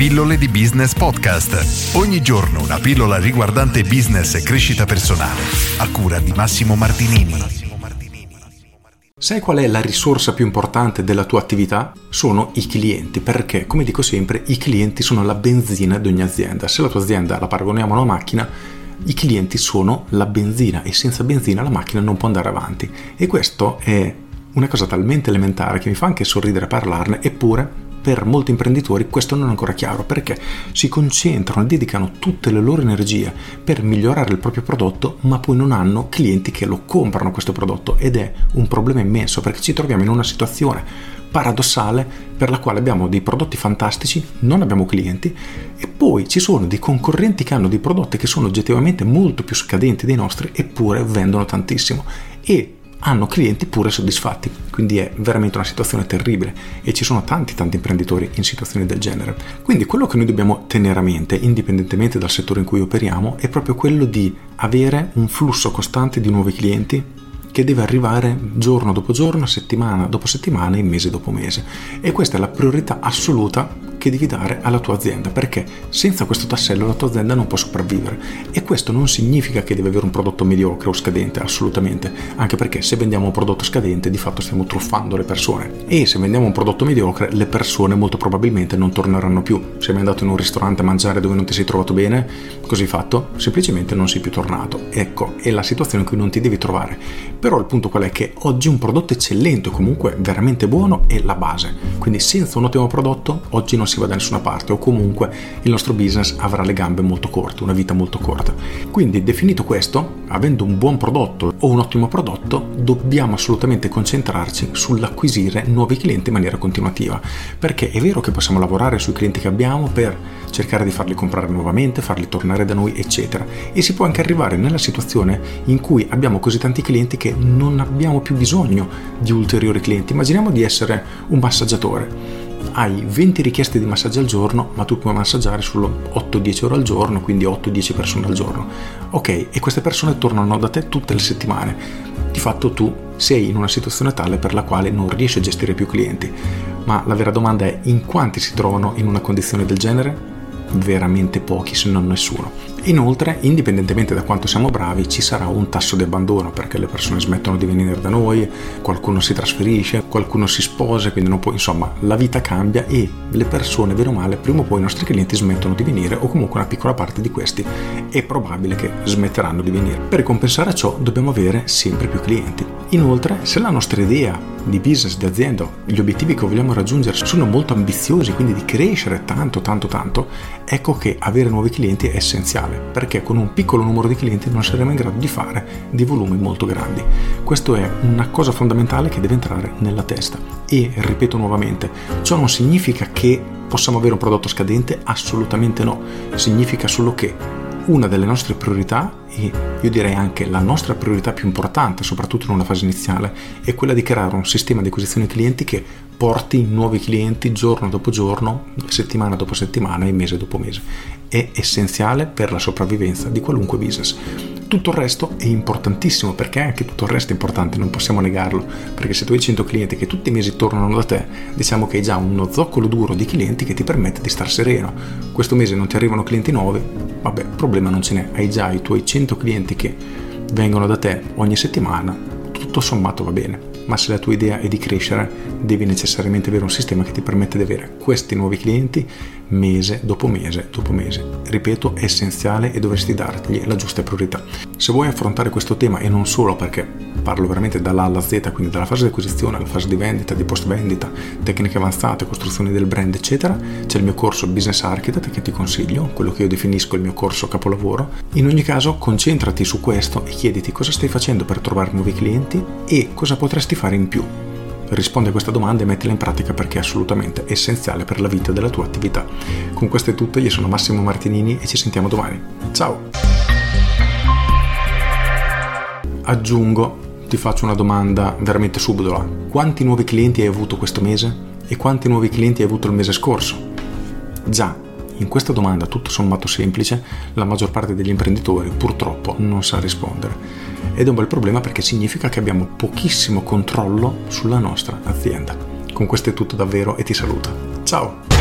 Pillole di Business Podcast. Ogni giorno una pillola riguardante business e crescita personale. A cura di Massimo Martinini. Sai qual è la risorsa più importante della tua attività? Sono i clienti, perché, come dico sempre, i clienti sono la benzina di ogni azienda. Se la tua azienda la paragoniamo a una macchina, i clienti sono la benzina e senza benzina la macchina non può andare avanti. E questo è una cosa talmente elementare che mi fa anche sorridere a parlarne, eppure per molti imprenditori questo non è ancora chiaro perché si concentrano e dedicano tutte le loro energie per migliorare il proprio prodotto, ma poi non hanno clienti che lo comprano questo prodotto ed è un problema immenso perché ci troviamo in una situazione paradossale per la quale abbiamo dei prodotti fantastici, non abbiamo clienti e poi ci sono dei concorrenti che hanno dei prodotti che sono oggettivamente molto più scadenti dei nostri eppure vendono tantissimo. E hanno clienti pure soddisfatti, quindi è veramente una situazione terribile e ci sono tanti tanti imprenditori in situazioni del genere. Quindi quello che noi dobbiamo tenere a mente, indipendentemente dal settore in cui operiamo, è proprio quello di avere un flusso costante di nuovi clienti che deve arrivare giorno dopo giorno, settimana dopo settimana e mese dopo mese. E questa è la priorità assoluta che devi dare alla tua azienda, perché senza questo tassello la tua azienda non può sopravvivere. E questo non significa che devi avere un prodotto mediocre o scadente, assolutamente, anche perché se vendiamo un prodotto scadente di fatto stiamo truffando le persone. E se vendiamo un prodotto mediocre le persone molto probabilmente non torneranno più. Se mai andato in un ristorante a mangiare dove non ti sei trovato bene, così fatto, semplicemente non sei più tornato. Ecco, è la situazione in cui non ti devi trovare. Però il punto qual è? Che oggi un prodotto eccellente, comunque veramente buono, è la base. Quindi senza un ottimo prodotto oggi non si va da nessuna parte o comunque il nostro business avrà le gambe molto corte, una vita molto corta. Quindi definito questo, avendo un buon prodotto o un ottimo prodotto, dobbiamo assolutamente concentrarci sull'acquisire nuovi clienti in maniera continuativa, perché è vero che possiamo lavorare sui clienti che abbiamo per cercare di farli comprare nuovamente, farli tornare da noi, eccetera. E si può anche arrivare nella situazione in cui abbiamo così tanti clienti che non abbiamo più bisogno di ulteriori clienti. Immaginiamo di essere un massaggiatore hai 20 richieste di massaggio al giorno, ma tu puoi massaggiare solo 8-10 ore al giorno, quindi 8-10 persone al giorno. Ok, e queste persone tornano da te tutte le settimane. Di fatto tu sei in una situazione tale per la quale non riesci a gestire più clienti. Ma la vera domanda è in quanti si trovano in una condizione del genere? Veramente pochi, se non nessuno. Inoltre, indipendentemente da quanto siamo bravi, ci sarà un tasso di abbandono perché le persone smettono di venire da noi, qualcuno si trasferisce, qualcuno si sposa, quindi non può, insomma, la vita cambia e le persone, vero o male, prima o poi i nostri clienti smettono di venire o comunque una piccola parte di questi è probabile che smetteranno di venire. Per compensare ciò dobbiamo avere sempre più clienti. Inoltre, se la nostra idea di business, di azienda, gli obiettivi che vogliamo raggiungere sono molto ambiziosi, quindi di crescere tanto, tanto, tanto, ecco che avere nuovi clienti è essenziale, perché con un piccolo numero di clienti non saremo in grado di fare di volumi molto grandi. Questo è una cosa fondamentale che deve entrare nella testa. E, ripeto nuovamente, ciò non significa che possiamo avere un prodotto scadente? Assolutamente no. Significa solo che una delle nostre priorità e io direi anche la nostra priorità più importante, soprattutto in una fase iniziale, è quella di creare un sistema di acquisizione clienti che porti nuovi clienti giorno dopo giorno, settimana dopo settimana e mese dopo mese. È essenziale per la sopravvivenza di qualunque business. Tutto il resto è importantissimo perché anche tutto il resto è importante, non possiamo negarlo, perché se tu hai 100 clienti che tutti i mesi tornano da te, diciamo che hai già uno zoccolo duro di clienti che ti permette di star sereno. Questo mese non ti arrivano clienti nuovi, vabbè, problema non ce n'è, hai già i tuoi 100 clienti che vengono da te ogni settimana, tutto sommato va bene. Ma se la tua idea è di crescere, devi necessariamente avere un sistema che ti permette di avere questi nuovi clienti mese dopo mese dopo mese. Ripeto, è essenziale e dovresti dargli la giusta priorità. Se vuoi affrontare questo tema e non solo perché parlo veramente dall'A alla Z, quindi dalla fase di acquisizione alla fase di vendita, di post vendita, tecniche avanzate, costruzione del brand, eccetera, c'è il mio corso Business Architect che ti consiglio, quello che io definisco il mio corso capolavoro. In ogni caso, concentrati su questo e chiediti cosa stai facendo per trovare nuovi clienti e cosa potresti fare in più. Rispondi a questa domanda e mettila in pratica perché è assolutamente essenziale per la vita della tua attività. Con questo è tutto, io sono Massimo Martinini e ci sentiamo domani. Ciao! Aggiungo, ti faccio una domanda veramente subdola. Quanti nuovi clienti hai avuto questo mese? E quanti nuovi clienti hai avuto il mese scorso? Già, in questa domanda tutto sommato semplice, la maggior parte degli imprenditori purtroppo non sa rispondere ed è un bel problema perché significa che abbiamo pochissimo controllo sulla nostra azienda. Con questo è tutto davvero e ti saluto. Ciao!